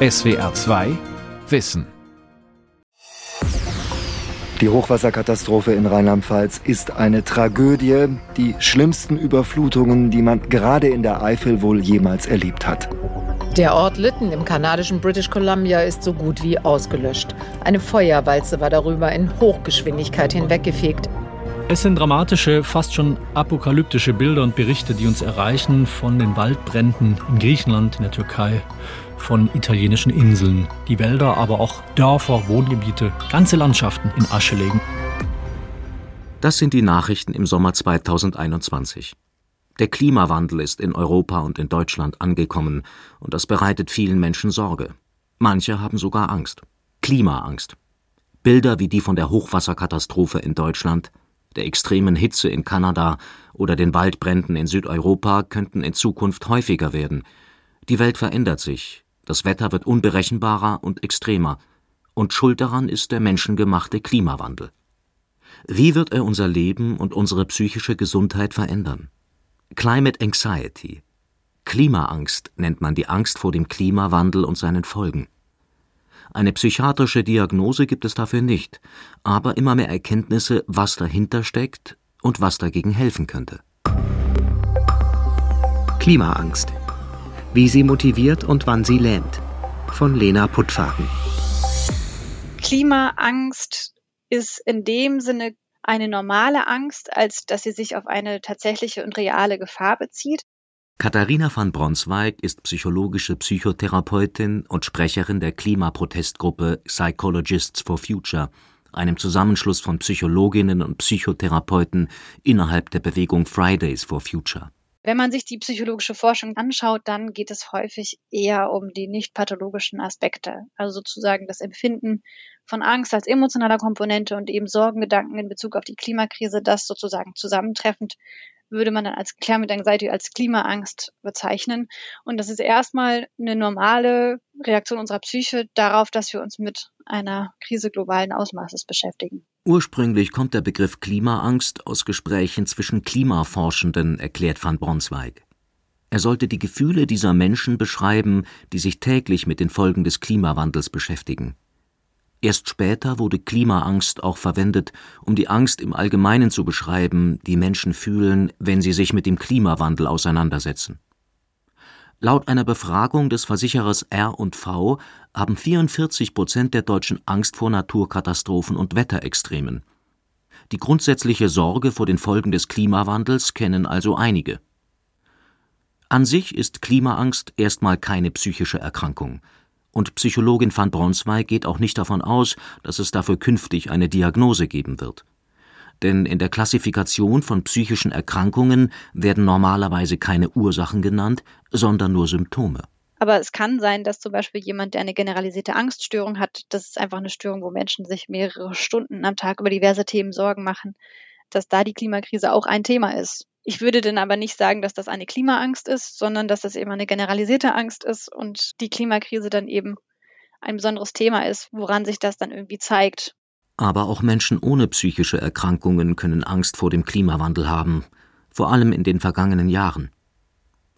SWR 2 Wissen die Hochwasserkatastrophe in Rheinland-Pfalz ist eine Tragödie, die schlimmsten Überflutungen, die man gerade in der Eifel wohl jemals erlebt hat. Der Ort Lytton im kanadischen British Columbia ist so gut wie ausgelöscht. Eine Feuerwalze war darüber in Hochgeschwindigkeit hinweggefegt. Es sind dramatische, fast schon apokalyptische Bilder und Berichte, die uns erreichen von den Waldbränden in Griechenland, in der Türkei von italienischen Inseln, die Wälder, aber auch Dörfer, Wohngebiete, ganze Landschaften in Asche legen. Das sind die Nachrichten im Sommer 2021. Der Klimawandel ist in Europa und in Deutschland angekommen, und das bereitet vielen Menschen Sorge. Manche haben sogar Angst. Klimaangst. Bilder wie die von der Hochwasserkatastrophe in Deutschland, der extremen Hitze in Kanada oder den Waldbränden in Südeuropa könnten in Zukunft häufiger werden. Die Welt verändert sich, das Wetter wird unberechenbarer und extremer, und schuld daran ist der menschengemachte Klimawandel. Wie wird er unser Leben und unsere psychische Gesundheit verändern? Climate Anxiety. Klimaangst nennt man die Angst vor dem Klimawandel und seinen Folgen. Eine psychiatrische Diagnose gibt es dafür nicht, aber immer mehr Erkenntnisse, was dahinter steckt und was dagegen helfen könnte. Klimaangst wie sie motiviert und wann sie lähmt. Von Lena Puttfaden. Klimaangst ist in dem Sinne eine normale Angst, als dass sie sich auf eine tatsächliche und reale Gefahr bezieht. Katharina van Bronswijk ist psychologische Psychotherapeutin und Sprecherin der Klimaprotestgruppe Psychologists for Future, einem Zusammenschluss von Psychologinnen und Psychotherapeuten innerhalb der Bewegung Fridays for Future. Wenn man sich die psychologische Forschung anschaut, dann geht es häufig eher um die nicht pathologischen Aspekte, also sozusagen das Empfinden von Angst als emotionaler Komponente und eben Sorgengedanken in Bezug auf die Klimakrise, das sozusagen zusammentreffend würde man dann als Climate Anxiety als Klimaangst bezeichnen. Und das ist erstmal eine normale Reaktion unserer Psyche darauf, dass wir uns mit einer Krise globalen Ausmaßes beschäftigen. Ursprünglich kommt der Begriff Klimaangst aus Gesprächen zwischen Klimaforschenden, erklärt van Bronswijk. Er sollte die Gefühle dieser Menschen beschreiben, die sich täglich mit den Folgen des Klimawandels beschäftigen. Erst später wurde Klimaangst auch verwendet, um die Angst im Allgemeinen zu beschreiben, die Menschen fühlen, wenn sie sich mit dem Klimawandel auseinandersetzen. Laut einer Befragung des Versicherers R&V haben 44 Prozent der Deutschen Angst vor Naturkatastrophen und Wetterextremen. Die grundsätzliche Sorge vor den Folgen des Klimawandels kennen also einige. An sich ist Klimaangst erstmal keine psychische Erkrankung, und Psychologin van Bronswijk geht auch nicht davon aus, dass es dafür künftig eine Diagnose geben wird denn in der Klassifikation von psychischen Erkrankungen werden normalerweise keine Ursachen genannt, sondern nur Symptome. Aber es kann sein, dass zum Beispiel jemand, der eine generalisierte Angststörung hat, das ist einfach eine Störung, wo Menschen sich mehrere Stunden am Tag über diverse Themen Sorgen machen, dass da die Klimakrise auch ein Thema ist. Ich würde dann aber nicht sagen, dass das eine Klimaangst ist, sondern dass das eben eine generalisierte Angst ist und die Klimakrise dann eben ein besonderes Thema ist, woran sich das dann irgendwie zeigt. Aber auch Menschen ohne psychische Erkrankungen können Angst vor dem Klimawandel haben, vor allem in den vergangenen Jahren.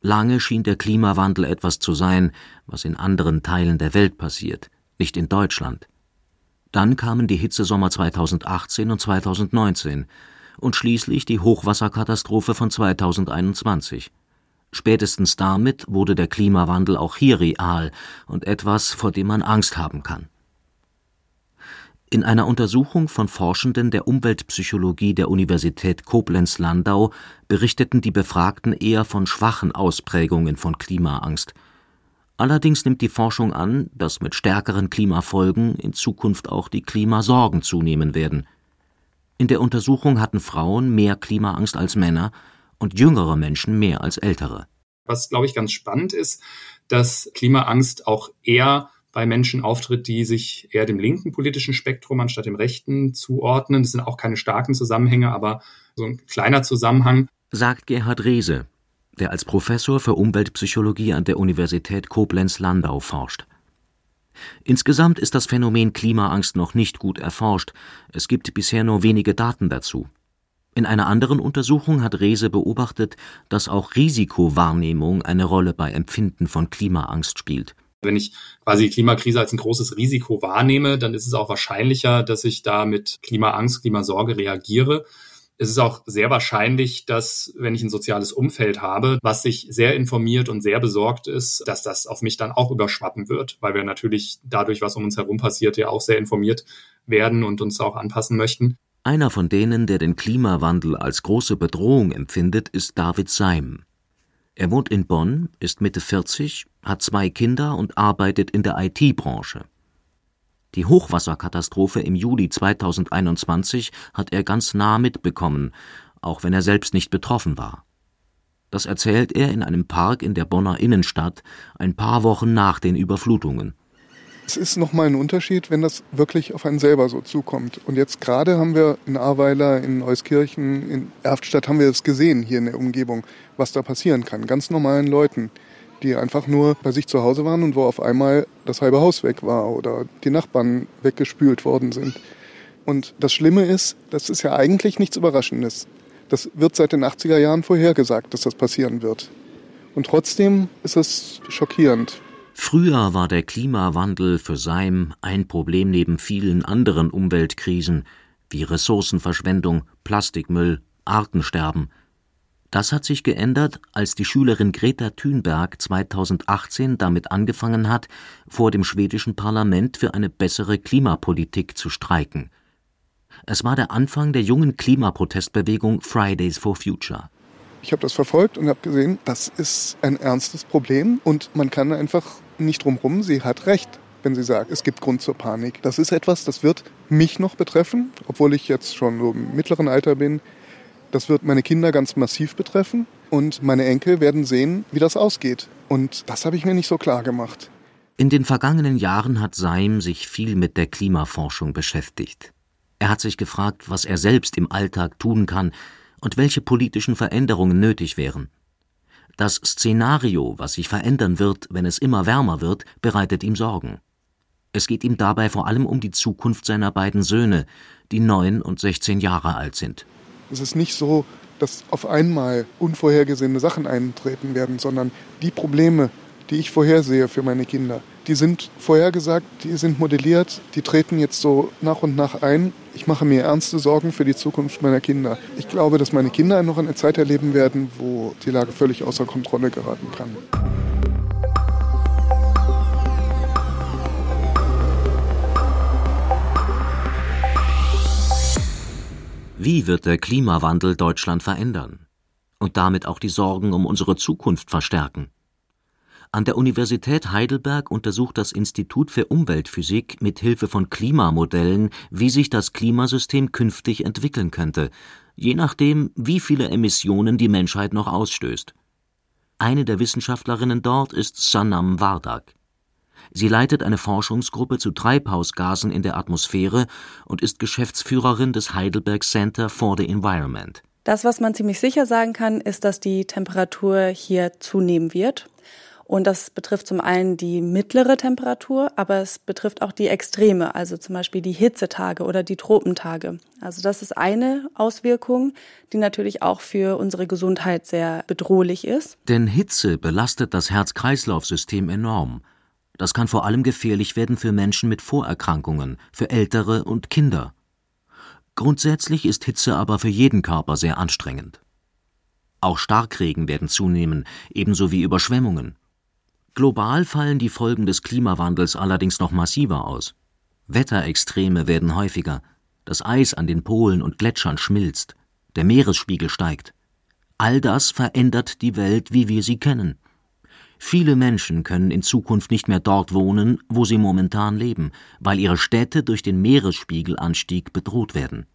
Lange schien der Klimawandel etwas zu sein, was in anderen Teilen der Welt passiert, nicht in Deutschland. Dann kamen die Hitzesommer 2018 und 2019 und schließlich die Hochwasserkatastrophe von 2021. Spätestens damit wurde der Klimawandel auch hier real und etwas, vor dem man Angst haben kann. In einer Untersuchung von Forschenden der Umweltpsychologie der Universität Koblenz-Landau berichteten die Befragten eher von schwachen Ausprägungen von Klimaangst. Allerdings nimmt die Forschung an, dass mit stärkeren Klimafolgen in Zukunft auch die Klimasorgen zunehmen werden. In der Untersuchung hatten Frauen mehr Klimaangst als Männer und jüngere Menschen mehr als ältere. Was, glaube ich, ganz spannend ist, dass Klimaangst auch eher bei Menschen auftritt, die sich eher dem linken politischen Spektrum anstatt dem rechten zuordnen. Das sind auch keine starken Zusammenhänge, aber so ein kleiner Zusammenhang. Sagt Gerhard Rehse, der als Professor für Umweltpsychologie an der Universität Koblenz-Landau forscht. Insgesamt ist das Phänomen Klimaangst noch nicht gut erforscht. Es gibt bisher nur wenige Daten dazu. In einer anderen Untersuchung hat Rehse beobachtet, dass auch Risikowahrnehmung eine Rolle bei Empfinden von Klimaangst spielt. Wenn ich quasi die Klimakrise als ein großes Risiko wahrnehme, dann ist es auch wahrscheinlicher, dass ich da mit Klimaangst, Klimasorge reagiere. Es ist auch sehr wahrscheinlich, dass wenn ich ein soziales Umfeld habe, was sich sehr informiert und sehr besorgt ist, dass das auf mich dann auch überschwappen wird, weil wir natürlich dadurch, was um uns herum passiert, ja auch sehr informiert werden und uns auch anpassen möchten. Einer von denen, der den Klimawandel als große Bedrohung empfindet, ist David Seim. Er wohnt in Bonn, ist Mitte 40, hat zwei Kinder und arbeitet in der IT-Branche. Die Hochwasserkatastrophe im Juli 2021 hat er ganz nah mitbekommen, auch wenn er selbst nicht betroffen war. Das erzählt er in einem Park in der Bonner Innenstadt ein paar Wochen nach den Überflutungen. Es ist nochmal ein Unterschied, wenn das wirklich auf einen selber so zukommt. Und jetzt gerade haben wir in Ahrweiler, in Euskirchen, in Erftstadt haben wir es gesehen hier in der Umgebung, was da passieren kann. Ganz normalen Leuten die einfach nur bei sich zu Hause waren und wo auf einmal das halbe Haus weg war oder die Nachbarn weggespült worden sind. Und das Schlimme ist, das ist ja eigentlich nichts Überraschendes. Das wird seit den 80er Jahren vorhergesagt, dass das passieren wird. Und trotzdem ist es schockierend. Früher war der Klimawandel für Seim ein Problem neben vielen anderen Umweltkrisen wie Ressourcenverschwendung, Plastikmüll, Artensterben – das hat sich geändert, als die Schülerin Greta Thunberg 2018 damit angefangen hat, vor dem schwedischen Parlament für eine bessere Klimapolitik zu streiken. Es war der Anfang der jungen Klimaprotestbewegung Fridays for Future. Ich habe das verfolgt und habe gesehen, das ist ein ernstes Problem und man kann einfach nicht drumherum. Sie hat recht, wenn sie sagt, es gibt Grund zur Panik. Das ist etwas, das wird mich noch betreffen, obwohl ich jetzt schon so im mittleren Alter bin. Das wird meine Kinder ganz massiv betreffen und meine Enkel werden sehen, wie das ausgeht. Und das habe ich mir nicht so klar gemacht. In den vergangenen Jahren hat Seim sich viel mit der Klimaforschung beschäftigt. Er hat sich gefragt, was er selbst im Alltag tun kann und welche politischen Veränderungen nötig wären. Das Szenario, was sich verändern wird, wenn es immer wärmer wird, bereitet ihm Sorgen. Es geht ihm dabei vor allem um die Zukunft seiner beiden Söhne, die neun und sechzehn Jahre alt sind. Es ist nicht so, dass auf einmal unvorhergesehene Sachen eintreten werden, sondern die Probleme, die ich vorhersehe für meine Kinder, die sind vorhergesagt, die sind modelliert, die treten jetzt so nach und nach ein. Ich mache mir ernste Sorgen für die Zukunft meiner Kinder. Ich glaube, dass meine Kinder noch eine Zeit erleben werden, wo die Lage völlig außer Kontrolle geraten kann. Wie wird der Klimawandel Deutschland verändern und damit auch die Sorgen um unsere Zukunft verstärken? An der Universität Heidelberg untersucht das Institut für Umweltphysik mit Hilfe von Klimamodellen, wie sich das Klimasystem künftig entwickeln könnte, je nachdem, wie viele Emissionen die Menschheit noch ausstößt. Eine der Wissenschaftlerinnen dort ist Sanam Wardak. Sie leitet eine Forschungsgruppe zu Treibhausgasen in der Atmosphäre und ist Geschäftsführerin des Heidelberg Center for the Environment. Das, was man ziemlich sicher sagen kann, ist, dass die Temperatur hier zunehmen wird. Und das betrifft zum einen die mittlere Temperatur, aber es betrifft auch die Extreme, also zum Beispiel die Hitzetage oder die Tropentage. Also das ist eine Auswirkung, die natürlich auch für unsere Gesundheit sehr bedrohlich ist. Denn Hitze belastet das Herz-Kreislauf-System enorm. Das kann vor allem gefährlich werden für Menschen mit Vorerkrankungen, für Ältere und Kinder. Grundsätzlich ist Hitze aber für jeden Körper sehr anstrengend. Auch Starkregen werden zunehmen, ebenso wie Überschwemmungen. Global fallen die Folgen des Klimawandels allerdings noch massiver aus. Wetterextreme werden häufiger, das Eis an den Polen und Gletschern schmilzt, der Meeresspiegel steigt. All das verändert die Welt, wie wir sie kennen. Viele Menschen können in Zukunft nicht mehr dort wohnen, wo sie momentan leben, weil ihre Städte durch den Meeresspiegelanstieg bedroht werden.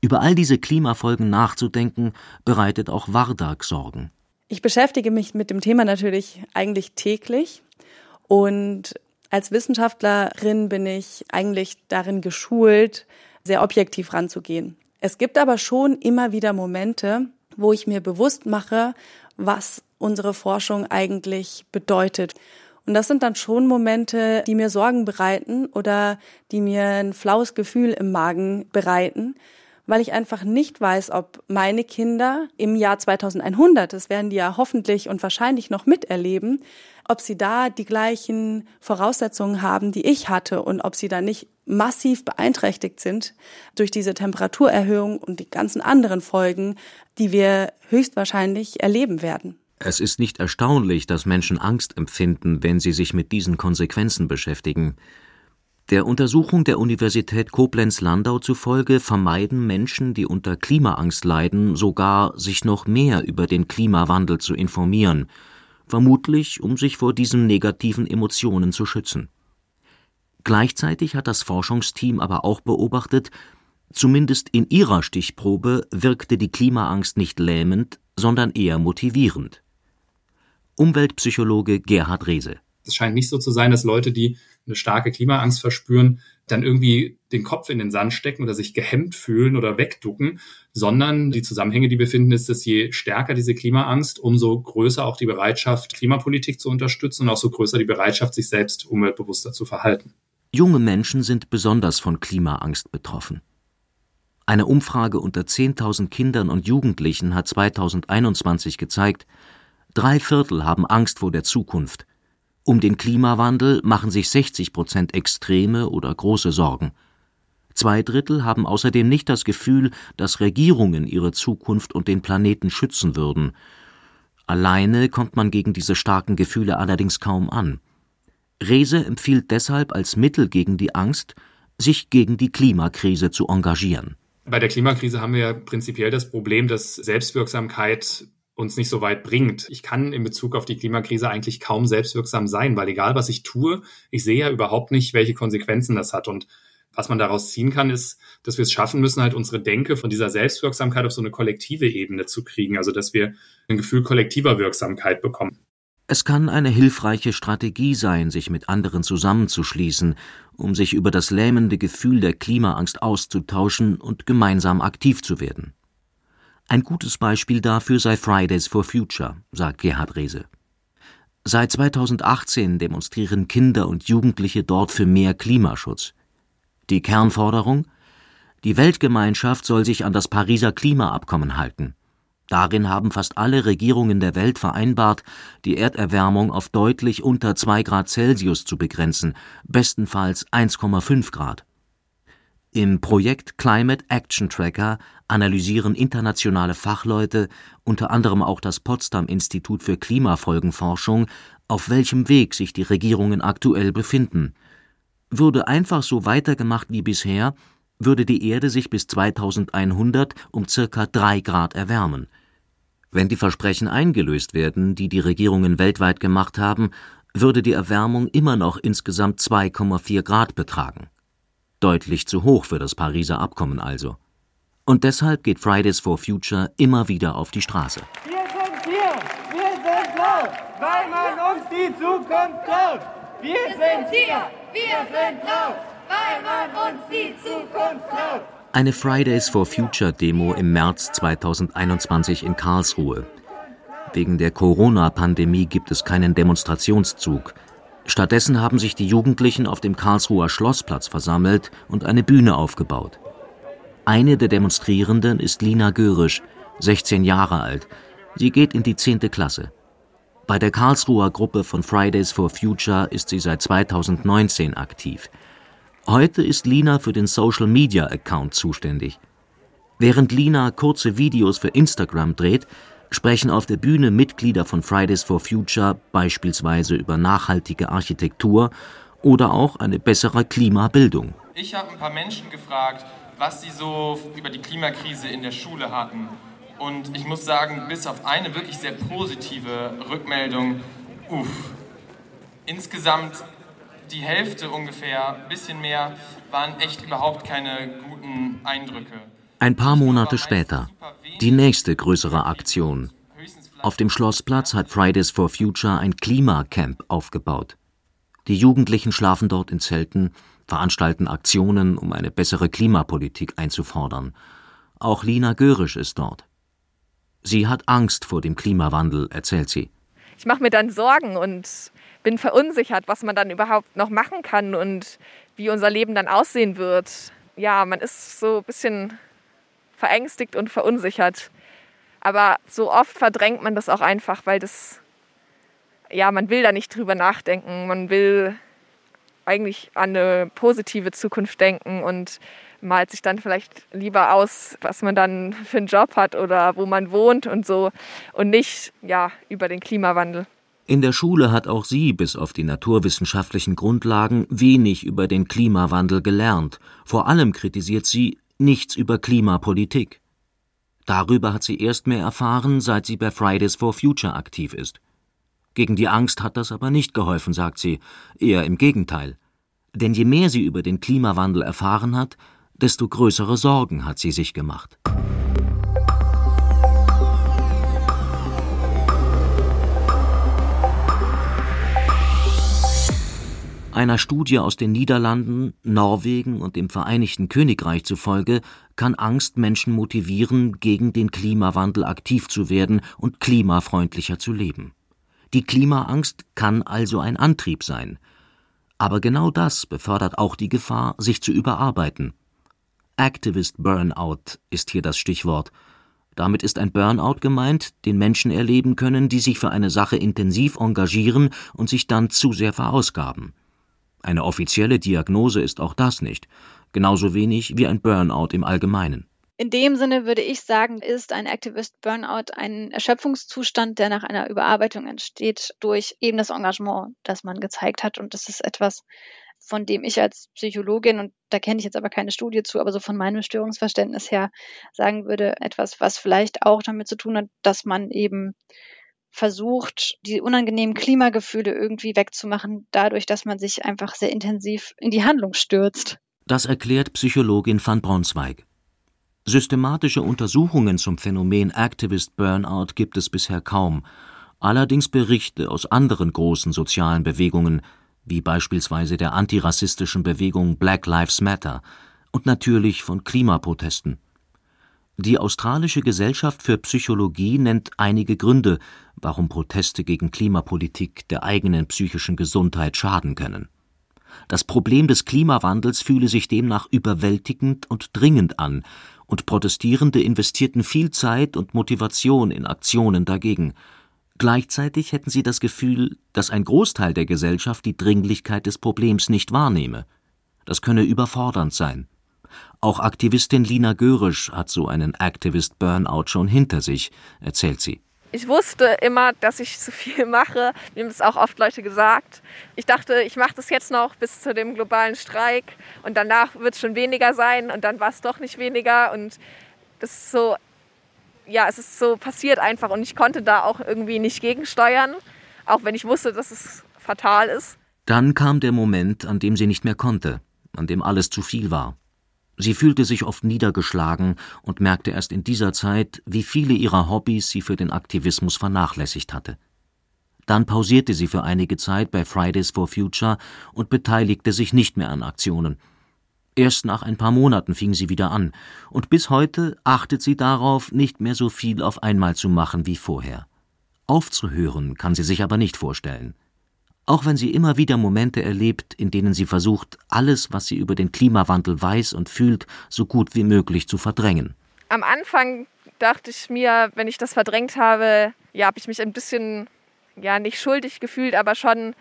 Über all diese Klimafolgen nachzudenken, bereitet auch Wardak Sorgen. Ich beschäftige mich mit dem Thema natürlich eigentlich täglich und als Wissenschaftlerin bin ich eigentlich darin geschult, sehr objektiv ranzugehen. Es gibt aber schon immer wieder Momente, wo ich mir bewusst mache, was unsere Forschung eigentlich bedeutet. Und das sind dann schon Momente, die mir Sorgen bereiten oder die mir ein flaues Gefühl im Magen bereiten, weil ich einfach nicht weiß, ob meine Kinder im Jahr 2100, das werden die ja hoffentlich und wahrscheinlich noch miterleben, ob sie da die gleichen Voraussetzungen haben, die ich hatte und ob sie da nicht massiv beeinträchtigt sind durch diese Temperaturerhöhung und die ganzen anderen Folgen, die wir höchstwahrscheinlich erleben werden. Es ist nicht erstaunlich, dass Menschen Angst empfinden, wenn sie sich mit diesen Konsequenzen beschäftigen. Der Untersuchung der Universität Koblenz-Landau zufolge vermeiden Menschen, die unter Klimaangst leiden, sogar, sich noch mehr über den Klimawandel zu informieren, vermutlich um sich vor diesen negativen Emotionen zu schützen. Gleichzeitig hat das Forschungsteam aber auch beobachtet, zumindest in ihrer Stichprobe wirkte die Klimaangst nicht lähmend, sondern eher motivierend. Umweltpsychologe Gerhard Rehse. Es scheint nicht so zu sein, dass Leute, die eine starke Klimaangst verspüren, dann irgendwie den Kopf in den Sand stecken oder sich gehemmt fühlen oder wegducken, sondern die Zusammenhänge, die wir finden, ist, dass je stärker diese Klimaangst, umso größer auch die Bereitschaft, Klimapolitik zu unterstützen und auch so größer die Bereitschaft, sich selbst umweltbewusster zu verhalten. Junge Menschen sind besonders von Klimaangst betroffen. Eine Umfrage unter 10.000 Kindern und Jugendlichen hat 2021 gezeigt, drei Viertel haben Angst vor der Zukunft um den Klimawandel machen sich 60 Prozent extreme oder große Sorgen. Zwei Drittel haben außerdem nicht das Gefühl, dass Regierungen ihre Zukunft und den Planeten schützen würden. Alleine kommt man gegen diese starken Gefühle allerdings kaum an. Rehse empfiehlt deshalb als Mittel gegen die Angst, sich gegen die Klimakrise zu engagieren. Bei der Klimakrise haben wir ja prinzipiell das Problem, dass Selbstwirksamkeit uns nicht so weit bringt. Ich kann in Bezug auf die Klimakrise eigentlich kaum selbstwirksam sein, weil egal was ich tue, ich sehe ja überhaupt nicht, welche Konsequenzen das hat. Und was man daraus ziehen kann, ist, dass wir es schaffen müssen, halt unsere Denke von dieser Selbstwirksamkeit auf so eine kollektive Ebene zu kriegen. Also dass wir ein Gefühl kollektiver Wirksamkeit bekommen. Es kann eine hilfreiche Strategie sein, sich mit anderen zusammenzuschließen, um sich über das lähmende Gefühl der Klimaangst auszutauschen und gemeinsam aktiv zu werden. Ein gutes Beispiel dafür sei Fridays for Future, sagt Gerhard Rehse. Seit 2018 demonstrieren Kinder und Jugendliche dort für mehr Klimaschutz. Die Kernforderung? Die Weltgemeinschaft soll sich an das Pariser Klimaabkommen halten. Darin haben fast alle Regierungen der Welt vereinbart, die Erderwärmung auf deutlich unter 2 Grad Celsius zu begrenzen, bestenfalls 1,5 Grad. Im Projekt Climate Action Tracker analysieren internationale Fachleute, unter anderem auch das Potsdam Institut für Klimafolgenforschung, auf welchem Weg sich die Regierungen aktuell befinden. Würde einfach so weitergemacht wie bisher, würde die Erde sich bis 2100 um circa drei Grad erwärmen. Wenn die Versprechen eingelöst werden, die die Regierungen weltweit gemacht haben, würde die Erwärmung immer noch insgesamt 2,4 Grad betragen. Deutlich zu hoch für das Pariser Abkommen also. Und deshalb geht Fridays for Future immer wieder auf die Straße. Wir sind hier, wir sind laut, weil man uns die Zukunft klaut. Wir, wir sind hier, wir sind laut, weil man uns die Zukunft klaut. Eine Fridays for Future Demo im März 2021 in Karlsruhe. Wegen der Corona-Pandemie gibt es keinen Demonstrationszug. Stattdessen haben sich die Jugendlichen auf dem Karlsruher Schlossplatz versammelt und eine Bühne aufgebaut. Eine der Demonstrierenden ist Lina Görisch, 16 Jahre alt. Sie geht in die 10. Klasse. Bei der Karlsruher Gruppe von Fridays for Future ist sie seit 2019 aktiv. Heute ist Lina für den Social Media Account zuständig. Während Lina kurze Videos für Instagram dreht, sprechen auf der Bühne Mitglieder von Fridays for Future beispielsweise über nachhaltige Architektur oder auch eine bessere Klimabildung. Ich habe ein paar Menschen gefragt, was sie so über die Klimakrise in der Schule hatten. Und ich muss sagen, bis auf eine wirklich sehr positive Rückmeldung, uff, insgesamt die Hälfte ungefähr, ein bisschen mehr, waren echt überhaupt keine guten Eindrücke. Ein paar Monate später, die nächste größere Aktion. Auf dem Schlossplatz hat Fridays for Future ein Klimacamp aufgebaut. Die Jugendlichen schlafen dort in Zelten veranstalten Aktionen, um eine bessere Klimapolitik einzufordern. Auch Lina Görisch ist dort. Sie hat Angst vor dem Klimawandel, erzählt sie. Ich mache mir dann Sorgen und bin verunsichert, was man dann überhaupt noch machen kann und wie unser Leben dann aussehen wird. Ja, man ist so ein bisschen verängstigt und verunsichert. Aber so oft verdrängt man das auch einfach, weil das ja, man will da nicht drüber nachdenken. Man will eigentlich an eine positive Zukunft denken und malt sich dann vielleicht lieber aus, was man dann für einen Job hat oder wo man wohnt und so und nicht ja über den Klimawandel. In der Schule hat auch sie bis auf die naturwissenschaftlichen Grundlagen wenig über den Klimawandel gelernt. Vor allem kritisiert sie nichts über Klimapolitik. Darüber hat sie erst mehr erfahren, seit sie bei Fridays for Future aktiv ist. Gegen die Angst hat das aber nicht geholfen, sagt sie, eher im Gegenteil. Denn je mehr sie über den Klimawandel erfahren hat, desto größere Sorgen hat sie sich gemacht. Einer Studie aus den Niederlanden, Norwegen und dem Vereinigten Königreich zufolge kann Angst Menschen motivieren, gegen den Klimawandel aktiv zu werden und klimafreundlicher zu leben. Die Klimaangst kann also ein Antrieb sein. Aber genau das befördert auch die Gefahr, sich zu überarbeiten. Activist Burnout ist hier das Stichwort. Damit ist ein Burnout gemeint, den Menschen erleben können, die sich für eine Sache intensiv engagieren und sich dann zu sehr verausgaben. Eine offizielle Diagnose ist auch das nicht, genauso wenig wie ein Burnout im Allgemeinen. In dem Sinne würde ich sagen, ist ein Activist Burnout ein Erschöpfungszustand, der nach einer Überarbeitung entsteht durch eben das Engagement, das man gezeigt hat. Und das ist etwas, von dem ich als Psychologin, und da kenne ich jetzt aber keine Studie zu, aber so von meinem Störungsverständnis her sagen würde, etwas, was vielleicht auch damit zu tun hat, dass man eben versucht, die unangenehmen Klimagefühle irgendwie wegzumachen, dadurch, dass man sich einfach sehr intensiv in die Handlung stürzt. Das erklärt Psychologin van Braunzweig. Systematische Untersuchungen zum Phänomen Activist Burnout gibt es bisher kaum, allerdings Berichte aus anderen großen sozialen Bewegungen, wie beispielsweise der antirassistischen Bewegung Black Lives Matter und natürlich von Klimaprotesten. Die australische Gesellschaft für Psychologie nennt einige Gründe, warum Proteste gegen Klimapolitik der eigenen psychischen Gesundheit schaden können. Das Problem des Klimawandels fühle sich demnach überwältigend und dringend an, und Protestierende investierten viel Zeit und Motivation in Aktionen dagegen. Gleichzeitig hätten sie das Gefühl, dass ein Großteil der Gesellschaft die Dringlichkeit des Problems nicht wahrnehme. Das könne überfordernd sein. Auch Aktivistin Lina Görisch hat so einen Activist Burnout schon hinter sich, erzählt sie. Ich wusste immer, dass ich zu viel mache. Mir haben das auch oft Leute gesagt. Ich dachte, ich mache das jetzt noch bis zu dem globalen Streik und danach wird es schon weniger sein und dann war es doch nicht weniger und das ist so, ja, es ist so passiert einfach und ich konnte da auch irgendwie nicht gegensteuern, auch wenn ich wusste, dass es fatal ist. Dann kam der Moment, an dem sie nicht mehr konnte, an dem alles zu viel war. Sie fühlte sich oft niedergeschlagen und merkte erst in dieser Zeit, wie viele ihrer Hobbys sie für den Aktivismus vernachlässigt hatte. Dann pausierte sie für einige Zeit bei Fridays for Future und beteiligte sich nicht mehr an Aktionen. Erst nach ein paar Monaten fing sie wieder an, und bis heute achtet sie darauf, nicht mehr so viel auf einmal zu machen wie vorher. Aufzuhören kann sie sich aber nicht vorstellen auch wenn sie immer wieder Momente erlebt, in denen sie versucht, alles, was sie über den Klimawandel weiß und fühlt, so gut wie möglich zu verdrängen. Am Anfang dachte ich mir, wenn ich das verdrängt habe, ja, habe ich mich ein bisschen, ja, nicht schuldig gefühlt, aber schon,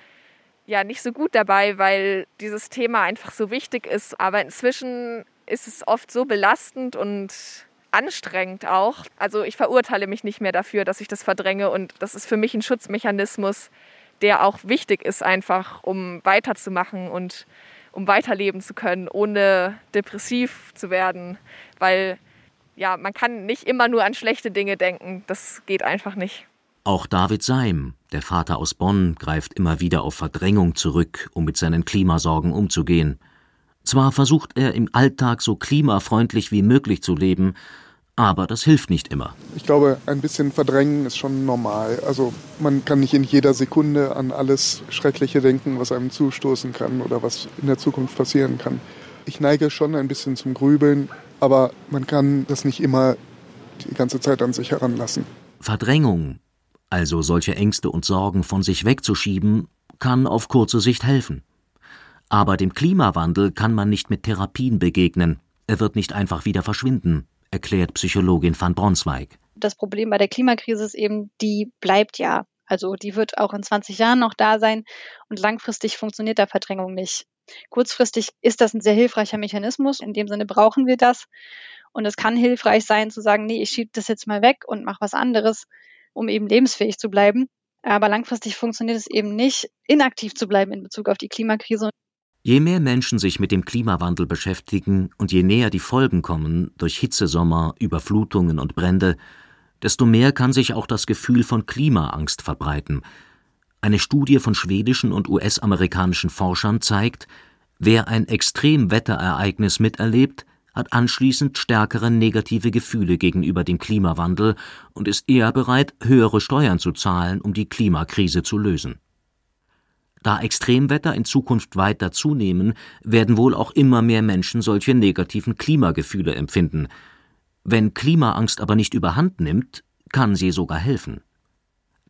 ja, nicht so gut dabei, weil dieses Thema einfach so wichtig ist. Aber inzwischen ist es oft so belastend und anstrengend auch. Also ich verurteile mich nicht mehr dafür, dass ich das verdränge und das ist für mich ein Schutzmechanismus, der auch wichtig ist, einfach um weiterzumachen und um weiterleben zu können, ohne depressiv zu werden. Weil ja, man kann nicht immer nur an schlechte Dinge denken. Das geht einfach nicht. Auch David Seim, der Vater aus Bonn, greift immer wieder auf Verdrängung zurück, um mit seinen Klimasorgen umzugehen. Zwar versucht er im Alltag so klimafreundlich wie möglich zu leben, aber das hilft nicht immer. Ich glaube, ein bisschen verdrängen ist schon normal. Also man kann nicht in jeder Sekunde an alles Schreckliche denken, was einem zustoßen kann oder was in der Zukunft passieren kann. Ich neige schon ein bisschen zum Grübeln, aber man kann das nicht immer die ganze Zeit an sich heranlassen. Verdrängung, also solche Ängste und Sorgen von sich wegzuschieben, kann auf kurze Sicht helfen. Aber dem Klimawandel kann man nicht mit Therapien begegnen. Er wird nicht einfach wieder verschwinden erklärt Psychologin van Bronswijk. Das Problem bei der Klimakrise ist eben, die bleibt ja. Also die wird auch in 20 Jahren noch da sein und langfristig funktioniert da Verdrängung nicht. Kurzfristig ist das ein sehr hilfreicher Mechanismus. In dem Sinne brauchen wir das. Und es kann hilfreich sein zu sagen, nee, ich schiebe das jetzt mal weg und mache was anderes, um eben lebensfähig zu bleiben. Aber langfristig funktioniert es eben nicht, inaktiv zu bleiben in Bezug auf die Klimakrise. Je mehr Menschen sich mit dem Klimawandel beschäftigen und je näher die Folgen kommen durch Hitzesommer, Überflutungen und Brände, desto mehr kann sich auch das Gefühl von Klimaangst verbreiten. Eine Studie von schwedischen und US-amerikanischen Forschern zeigt, wer ein Extremwetterereignis miterlebt, hat anschließend stärkere negative Gefühle gegenüber dem Klimawandel und ist eher bereit, höhere Steuern zu zahlen, um die Klimakrise zu lösen. Da Extremwetter in Zukunft weiter zunehmen, werden wohl auch immer mehr Menschen solche negativen Klimagefühle empfinden. Wenn Klimaangst aber nicht überhand nimmt, kann sie sogar helfen.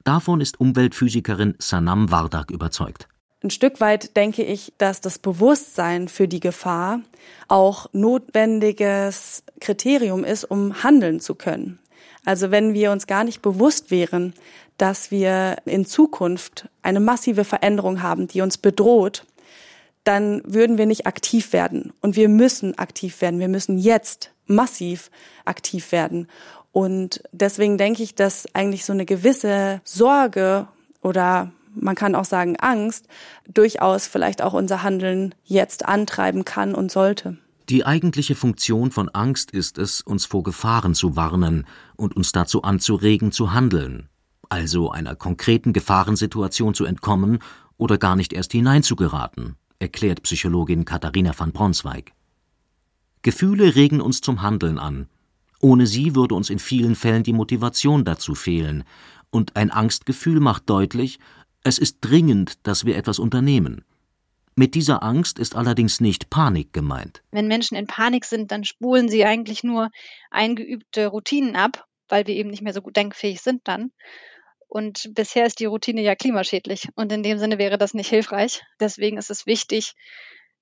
Davon ist Umweltphysikerin Sanam Wardak überzeugt. Ein Stück weit denke ich, dass das Bewusstsein für die Gefahr auch notwendiges Kriterium ist, um handeln zu können. Also wenn wir uns gar nicht bewusst wären, dass wir in Zukunft eine massive Veränderung haben, die uns bedroht, dann würden wir nicht aktiv werden. Und wir müssen aktiv werden. Wir müssen jetzt massiv aktiv werden. Und deswegen denke ich, dass eigentlich so eine gewisse Sorge oder man kann auch sagen Angst, durchaus vielleicht auch unser Handeln jetzt antreiben kann und sollte. Die eigentliche Funktion von Angst ist es, uns vor Gefahren zu warnen und uns dazu anzuregen, zu handeln, also einer konkreten Gefahrensituation zu entkommen oder gar nicht erst hineinzugeraten, erklärt Psychologin Katharina van Bronswijk. Gefühle regen uns zum Handeln an. Ohne sie würde uns in vielen Fällen die Motivation dazu fehlen, und ein Angstgefühl macht deutlich, es ist dringend, dass wir etwas unternehmen. Mit dieser Angst ist allerdings nicht Panik gemeint. Wenn Menschen in Panik sind, dann spulen sie eigentlich nur eingeübte Routinen ab, weil wir eben nicht mehr so gut denkfähig sind dann. Und bisher ist die Routine ja klimaschädlich. Und in dem Sinne wäre das nicht hilfreich. Deswegen ist es wichtig,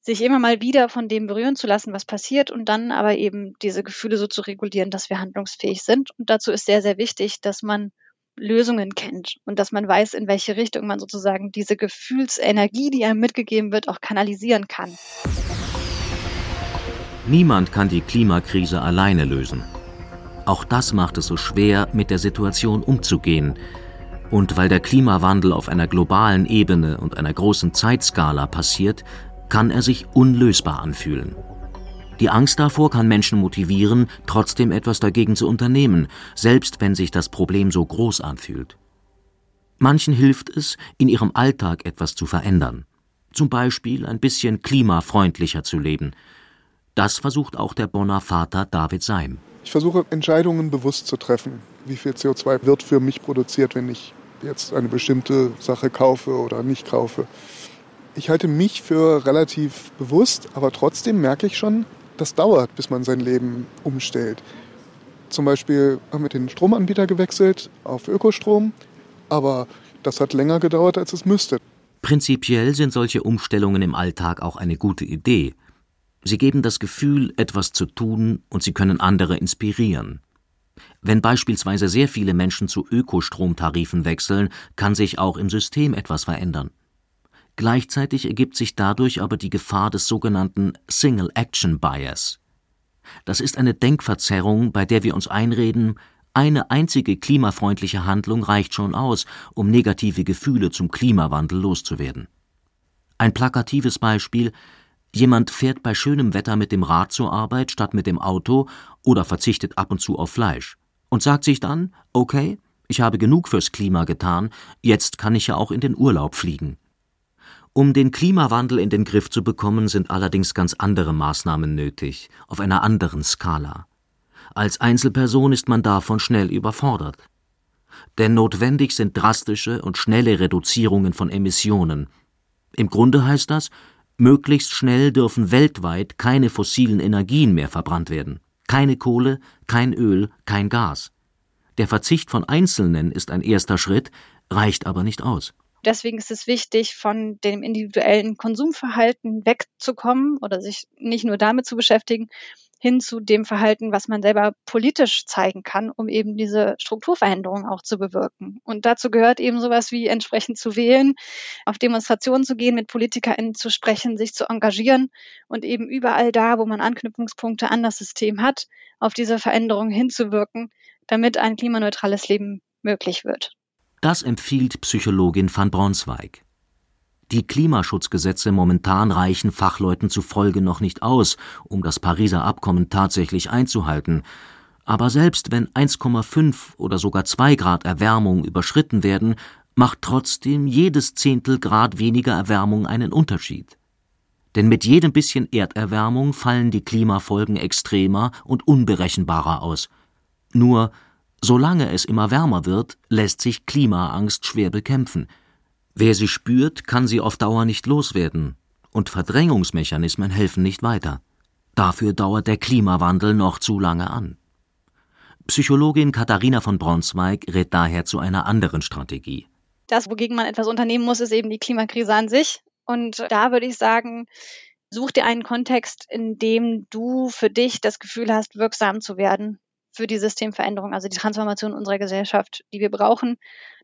sich immer mal wieder von dem berühren zu lassen, was passiert und dann aber eben diese Gefühle so zu regulieren, dass wir handlungsfähig sind. Und dazu ist sehr, sehr wichtig, dass man Lösungen kennt und dass man weiß, in welche Richtung man sozusagen diese Gefühlsenergie, die einem mitgegeben wird, auch kanalisieren kann. Niemand kann die Klimakrise alleine lösen. Auch das macht es so schwer, mit der Situation umzugehen. Und weil der Klimawandel auf einer globalen Ebene und einer großen Zeitskala passiert, kann er sich unlösbar anfühlen. Die Angst davor kann Menschen motivieren, trotzdem etwas dagegen zu unternehmen, selbst wenn sich das Problem so groß anfühlt. Manchen hilft es, in ihrem Alltag etwas zu verändern. Zum Beispiel ein bisschen klimafreundlicher zu leben. Das versucht auch der Bonner Vater David Seim. Ich versuche Entscheidungen bewusst zu treffen. Wie viel CO2 wird für mich produziert, wenn ich jetzt eine bestimmte Sache kaufe oder nicht kaufe. Ich halte mich für relativ bewusst, aber trotzdem merke ich schon, das dauert, bis man sein Leben umstellt. Zum Beispiel haben wir den Stromanbieter gewechselt auf Ökostrom, aber das hat länger gedauert, als es müsste. Prinzipiell sind solche Umstellungen im Alltag auch eine gute Idee. Sie geben das Gefühl, etwas zu tun und sie können andere inspirieren. Wenn beispielsweise sehr viele Menschen zu Ökostromtarifen wechseln, kann sich auch im System etwas verändern. Gleichzeitig ergibt sich dadurch aber die Gefahr des sogenannten Single Action Bias. Das ist eine Denkverzerrung, bei der wir uns einreden, eine einzige klimafreundliche Handlung reicht schon aus, um negative Gefühle zum Klimawandel loszuwerden. Ein plakatives Beispiel Jemand fährt bei schönem Wetter mit dem Rad zur Arbeit statt mit dem Auto oder verzichtet ab und zu auf Fleisch und sagt sich dann, okay, ich habe genug fürs Klima getan, jetzt kann ich ja auch in den Urlaub fliegen. Um den Klimawandel in den Griff zu bekommen, sind allerdings ganz andere Maßnahmen nötig, auf einer anderen Skala. Als Einzelperson ist man davon schnell überfordert. Denn notwendig sind drastische und schnelle Reduzierungen von Emissionen. Im Grunde heißt das, möglichst schnell dürfen weltweit keine fossilen Energien mehr verbrannt werden. Keine Kohle, kein Öl, kein Gas. Der Verzicht von Einzelnen ist ein erster Schritt, reicht aber nicht aus. Deswegen ist es wichtig, von dem individuellen Konsumverhalten wegzukommen oder sich nicht nur damit zu beschäftigen, hin zu dem Verhalten, was man selber politisch zeigen kann, um eben diese Strukturveränderung auch zu bewirken. Und dazu gehört eben sowas wie entsprechend zu wählen, auf Demonstrationen zu gehen, mit PolitikerInnen zu sprechen, sich zu engagieren und eben überall da, wo man Anknüpfungspunkte an das System hat, auf diese Veränderung hinzuwirken, damit ein klimaneutrales Leben möglich wird. Das empfiehlt Psychologin van Braunzweig. Die Klimaschutzgesetze momentan reichen Fachleuten zufolge noch nicht aus, um das Pariser Abkommen tatsächlich einzuhalten. Aber selbst wenn 1,5 oder sogar 2 Grad Erwärmung überschritten werden, macht trotzdem jedes Zehntel Grad weniger Erwärmung einen Unterschied. Denn mit jedem bisschen Erderwärmung fallen die Klimafolgen extremer und unberechenbarer aus. Nur, solange es immer wärmer wird, lässt sich Klimaangst schwer bekämpfen – Wer sie spürt, kann sie auf Dauer nicht loswerden, und Verdrängungsmechanismen helfen nicht weiter. Dafür dauert der Klimawandel noch zu lange an. Psychologin Katharina von Bronsweig rät daher zu einer anderen Strategie. Das, wogegen man etwas unternehmen muss, ist eben die Klimakrise an sich. Und da würde ich sagen, such dir einen Kontext, in dem du für dich das Gefühl hast, wirksam zu werden für die Systemveränderung, also die Transformation unserer Gesellschaft, die wir brauchen.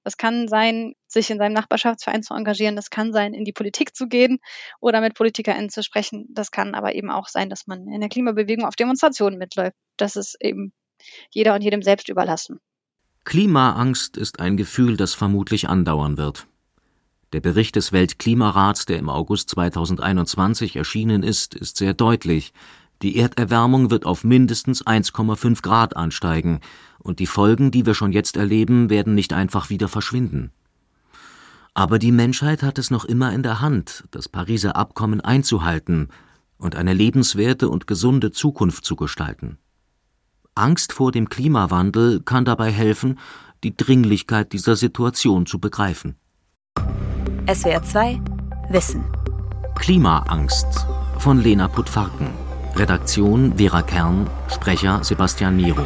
Das kann sein, sich in seinem Nachbarschaftsverein zu engagieren. Das kann sein, in die Politik zu gehen oder mit PolitikerInnen zu sprechen. Das kann aber eben auch sein, dass man in der Klimabewegung auf Demonstrationen mitläuft. Das ist eben jeder und jedem selbst überlassen. Klimaangst ist ein Gefühl, das vermutlich andauern wird. Der Bericht des Weltklimarats, der im August 2021 erschienen ist, ist sehr deutlich. Die Erderwärmung wird auf mindestens 1,5 Grad ansteigen, und die Folgen, die wir schon jetzt erleben, werden nicht einfach wieder verschwinden. Aber die Menschheit hat es noch immer in der Hand, das Pariser Abkommen einzuhalten und eine lebenswerte und gesunde Zukunft zu gestalten. Angst vor dem Klimawandel kann dabei helfen, die Dringlichkeit dieser Situation zu begreifen. SWR 2 Wissen Klimaangst von Lena Putfarken Redaktion Vera Kern, Sprecher Sebastian Miro,